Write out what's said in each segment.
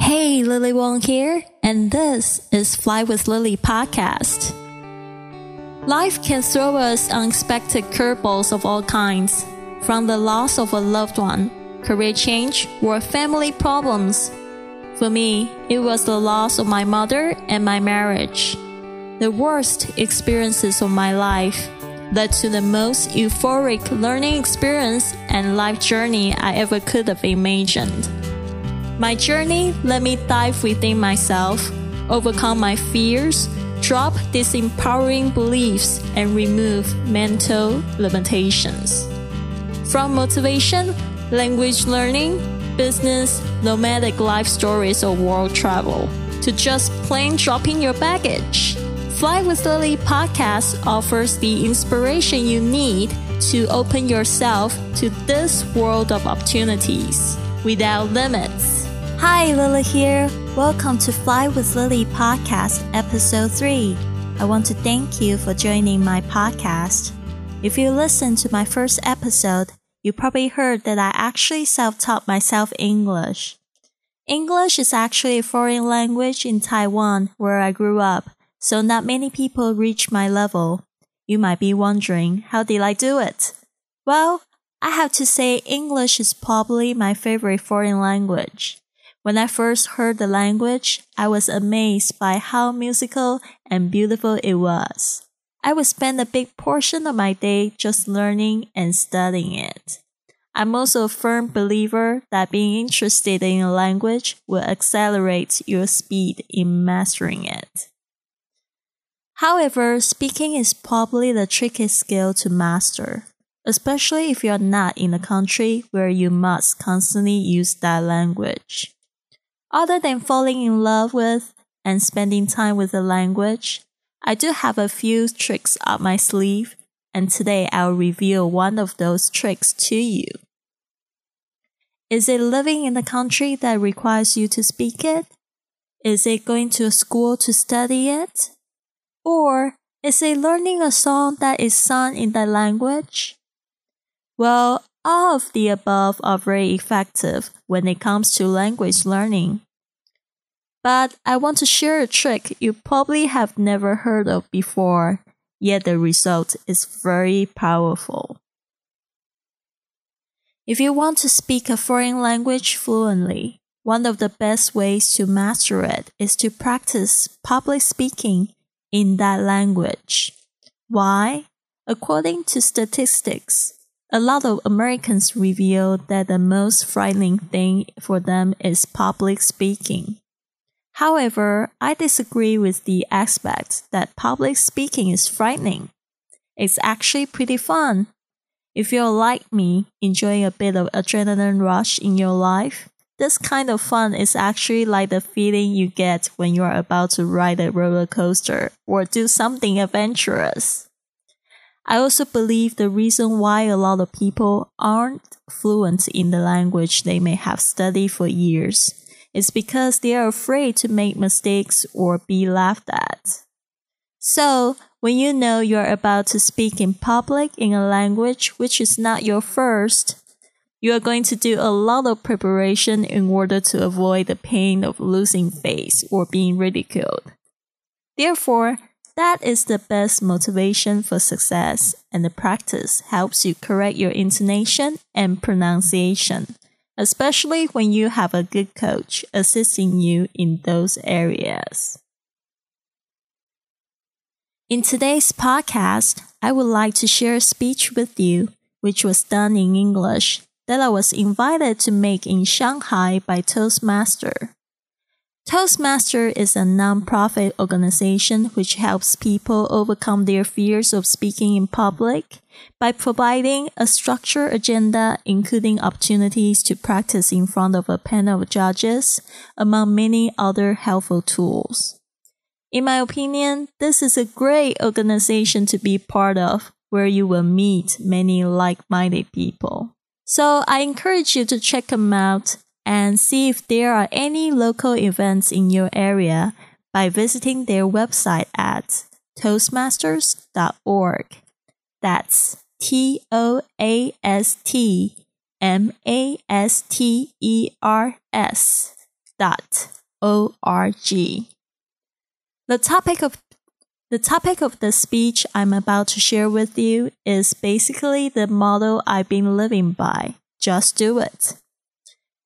Hey, Lily Wong here, and this is Fly with Lily podcast. Life can throw us unexpected curveballs of all kinds, from the loss of a loved one, career change, or family problems. For me, it was the loss of my mother and my marriage. The worst experiences of my life led to the most euphoric learning experience and life journey I ever could have imagined. My journey let me dive within myself, overcome my fears, drop disempowering beliefs, and remove mental limitations. From motivation, language learning, business, nomadic life stories, or world travel, to just plain dropping your baggage. Fly with Lily podcast offers the inspiration you need to open yourself to this world of opportunities without limits. Hi, Lily here. Welcome to Fly with Lily podcast, episode 3. I want to thank you for joining my podcast. If you listened to my first episode, you probably heard that I actually self taught myself English. English is actually a foreign language in Taiwan, where I grew up, so not many people reach my level. You might be wondering, how did I do it? Well, I have to say English is probably my favorite foreign language. When I first heard the language, I was amazed by how musical and beautiful it was. I would spend a big portion of my day just learning and studying it. I'm also a firm believer that being interested in a language will accelerate your speed in mastering it. However, speaking is probably the trickiest skill to master, especially if you're not in a country where you must constantly use that language. Other than falling in love with and spending time with the language, I do have a few tricks up my sleeve, and today I'll reveal one of those tricks to you. Is it living in a country that requires you to speak it? Is it going to a school to study it? Or is it learning a song that is sung in that language? Well, all of the above are very effective when it comes to language learning. But I want to share a trick you probably have never heard of before, yet the result is very powerful. If you want to speak a foreign language fluently, one of the best ways to master it is to practice public speaking in that language. Why? According to statistics, a lot of Americans reveal that the most frightening thing for them is public speaking. However, I disagree with the aspect that public speaking is frightening. It's actually pretty fun. If you're like me, enjoying a bit of adrenaline rush in your life, this kind of fun is actually like the feeling you get when you're about to ride a roller coaster or do something adventurous. I also believe the reason why a lot of people aren't fluent in the language they may have studied for years is because they are afraid to make mistakes or be laughed at. So, when you know you're about to speak in public in a language which is not your first, you are going to do a lot of preparation in order to avoid the pain of losing face or being ridiculed. Therefore, that is the best motivation for success, and the practice helps you correct your intonation and pronunciation, especially when you have a good coach assisting you in those areas. In today's podcast, I would like to share a speech with you, which was done in English, that I was invited to make in Shanghai by Toastmaster. Toastmaster is a nonprofit organization which helps people overcome their fears of speaking in public by providing a structured agenda, including opportunities to practice in front of a panel of judges, among many other helpful tools. In my opinion, this is a great organization to be part of where you will meet many like minded people. So I encourage you to check them out and see if there are any local events in your area by visiting their website at toastmasters.org. That's T O A S T M A S T E R S dot O R G. The topic of the topic of the speech I'm about to share with you is basically the motto I've been living by. Just do it.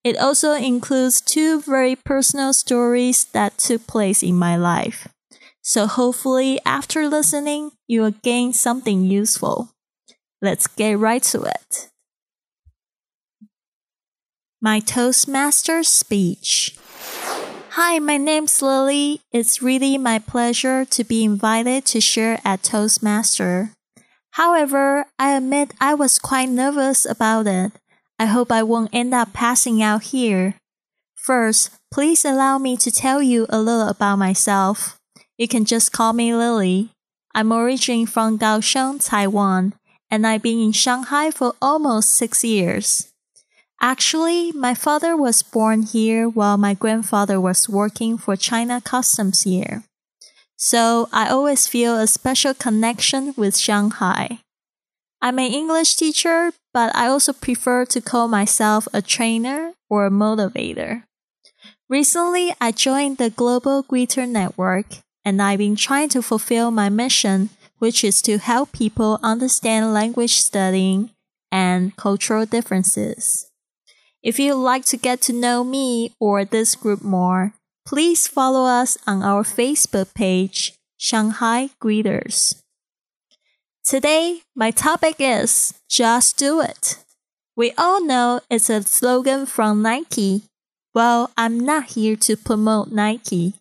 It also includes two very personal stories that took place in my life. So hopefully after listening, you will gain something useful. Let's get right to it. My Toastmaster speech. Hi, my name's Lily. It's really my pleasure to be invited to share at Toastmaster. However, I admit I was quite nervous about it. I hope I won't end up passing out here. First, please allow me to tell you a little about myself. You can just call me Lily. I'm originally from Kaohsiung, Taiwan, and I've been in Shanghai for almost six years. Actually, my father was born here while my grandfather was working for China Customs here. So I always feel a special connection with Shanghai. I'm an English teacher, but I also prefer to call myself a trainer or a motivator. Recently, I joined the Global Greeter Network, and I've been trying to fulfill my mission which is to help people understand language studying and cultural differences. If you'd like to get to know me or this group more, please follow us on our Facebook page, Shanghai Greeters. Today, my topic is Just Do It. We all know it's a slogan from Nike. Well, I'm not here to promote Nike.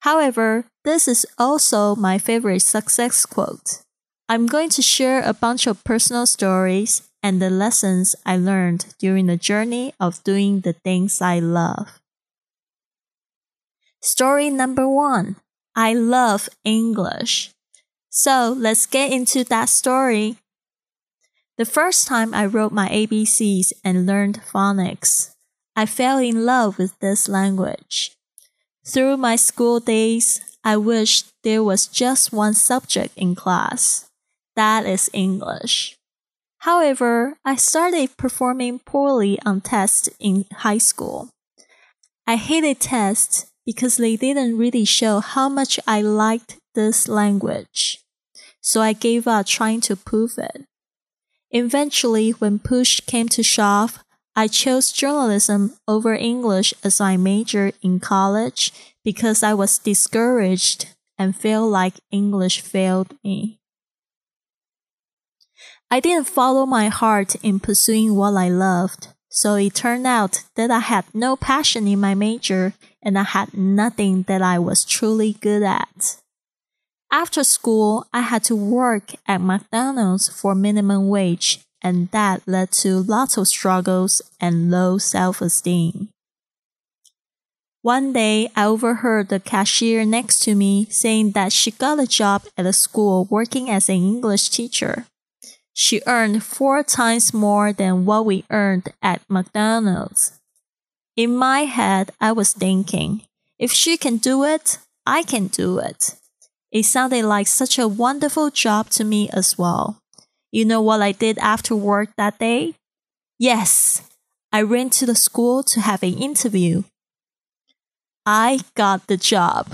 However, this is also my favorite success quote. I'm going to share a bunch of personal stories and the lessons I learned during the journey of doing the things I love. Story number one I love English. So let's get into that story. The first time I wrote my ABCs and learned phonics, I fell in love with this language. Through my school days, I wished there was just one subject in class. That is English. However, I started performing poorly on tests in high school. I hated tests because they didn't really show how much I liked this language. So I gave up trying to prove it. Eventually, when push came to shove, I chose journalism over English as my major in college because I was discouraged and felt like English failed me. I didn't follow my heart in pursuing what I loved, so it turned out that I had no passion in my major and I had nothing that I was truly good at. After school, I had to work at McDonald's for minimum wage and that led to lots of struggles and low self esteem. One day, I overheard the cashier next to me saying that she got a job at a school working as an English teacher. She earned four times more than what we earned at McDonald's. In my head, I was thinking, if she can do it, I can do it. It sounded like such a wonderful job to me as well. You know what I did after work that day? Yes, I ran to the school to have an interview. I got the job.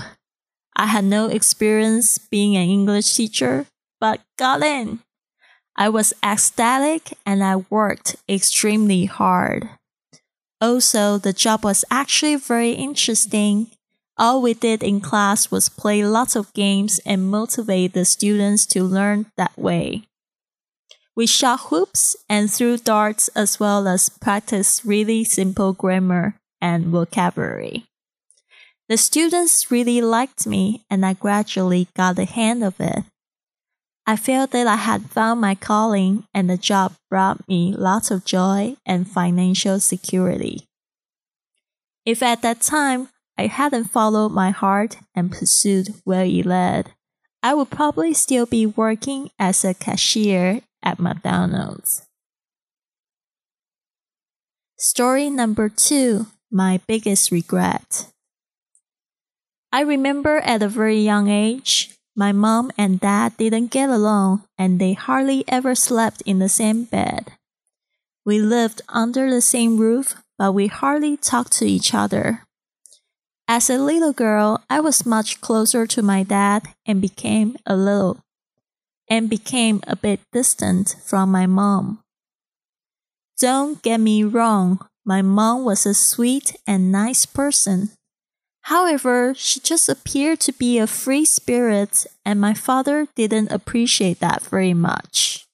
I had no experience being an English teacher, but got in. I was ecstatic and I worked extremely hard. Also, the job was actually very interesting. All we did in class was play lots of games and motivate the students to learn that way. We shot hoops and threw darts as well as practiced really simple grammar and vocabulary. The students really liked me and I gradually got the hang of it. I felt that I had found my calling and the job brought me lots of joy and financial security. If at that time I hadn't followed my heart and pursued where it led, I would probably still be working as a cashier at McDonald's. Story number two My biggest regret. I remember at a very young age, my mom and dad didn't get along and they hardly ever slept in the same bed. We lived under the same roof, but we hardly talked to each other. As a little girl, I was much closer to my dad and became a little and became a bit distant from my mom. Don't get me wrong, my mom was a sweet and nice person. However, she just appeared to be a free spirit, and my father didn't appreciate that very much.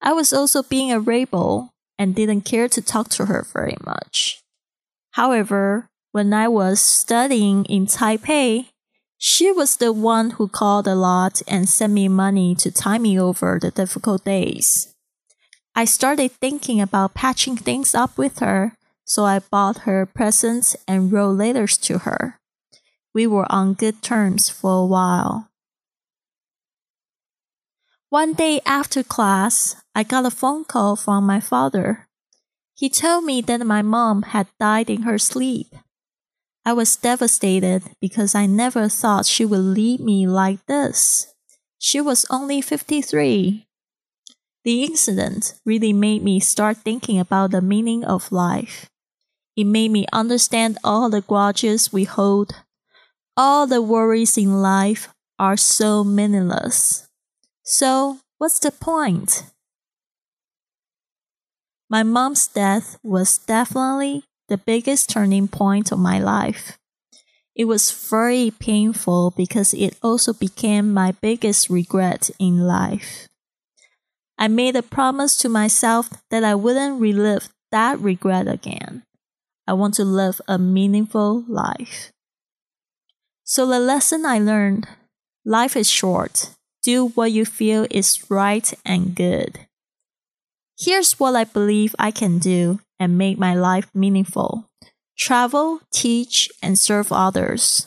I was also being a rebel and didn't care to talk to her very much. However, when I was studying in Taipei, she was the one who called a lot and sent me money to tide me over the difficult days. I started thinking about patching things up with her, so I bought her presents and wrote letters to her. We were on good terms for a while. One day after class, I got a phone call from my father. He told me that my mom had died in her sleep. I was devastated because I never thought she would leave me like this. She was only 53. The incident really made me start thinking about the meaning of life. It made me understand all the grudges we hold. All the worries in life are so meaningless. So, what's the point? My mom's death was definitely the biggest turning point of my life. It was very painful because it also became my biggest regret in life. I made a promise to myself that I wouldn't relive that regret again. I want to live a meaningful life. So, the lesson I learned life is short. Do what you feel is right and good. Here's what I believe I can do and make my life meaningful travel, teach, and serve others.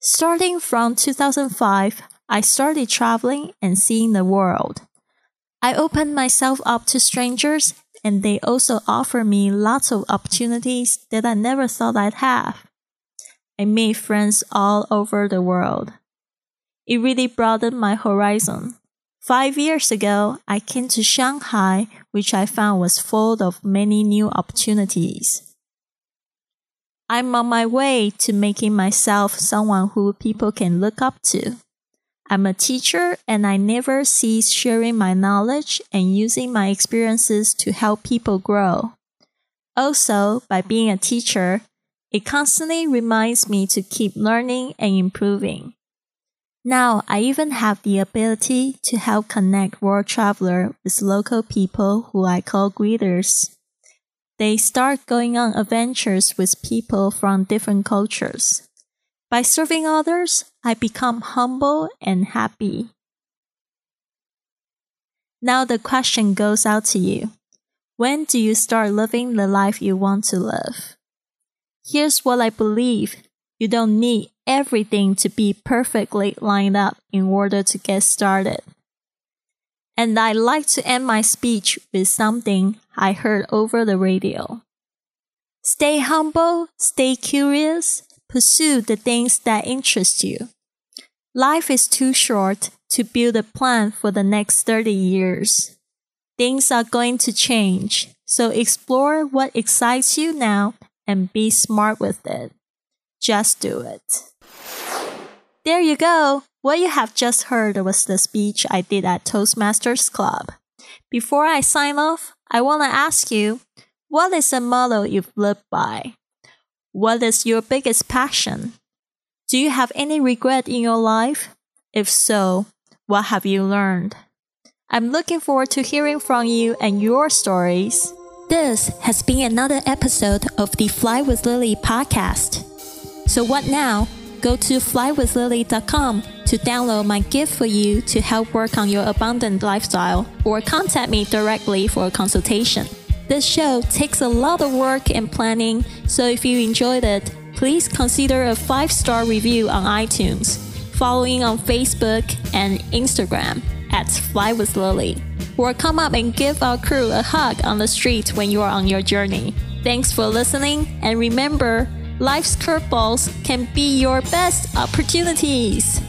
Starting from 2005, I started traveling and seeing the world. I opened myself up to strangers, and they also offered me lots of opportunities that I never thought I'd have. I made friends all over the world. It really broadened my horizon. Five years ago, I came to Shanghai, which I found was full of many new opportunities. I'm on my way to making myself someone who people can look up to. I'm a teacher and I never cease sharing my knowledge and using my experiences to help people grow. Also, by being a teacher, it constantly reminds me to keep learning and improving. Now I even have the ability to help connect world traveler with local people who I call greeters. They start going on adventures with people from different cultures. By serving others, I become humble and happy. Now the question goes out to you. When do you start living the life you want to live? Here's what I believe. You don't need everything to be perfectly lined up in order to get started. And I like to end my speech with something I heard over the radio. Stay humble, stay curious, pursue the things that interest you. Life is too short to build a plan for the next 30 years. Things are going to change, so explore what excites you now and be smart with it. Just do it. There you go. What you have just heard was the speech I did at Toastmasters Club. Before I sign off, I want to ask you what is a motto you've lived by? What is your biggest passion? Do you have any regret in your life? If so, what have you learned? I'm looking forward to hearing from you and your stories. This has been another episode of the Fly with Lily podcast. So, what now? Go to flywithlily.com to download my gift for you to help work on your abundant lifestyle or contact me directly for a consultation. This show takes a lot of work and planning, so if you enjoyed it, please consider a five star review on iTunes, following on Facebook and Instagram at Fly with Lily, or come up and give our crew a hug on the street when you are on your journey. Thanks for listening, and remember, life's curveballs can be your best opportunities.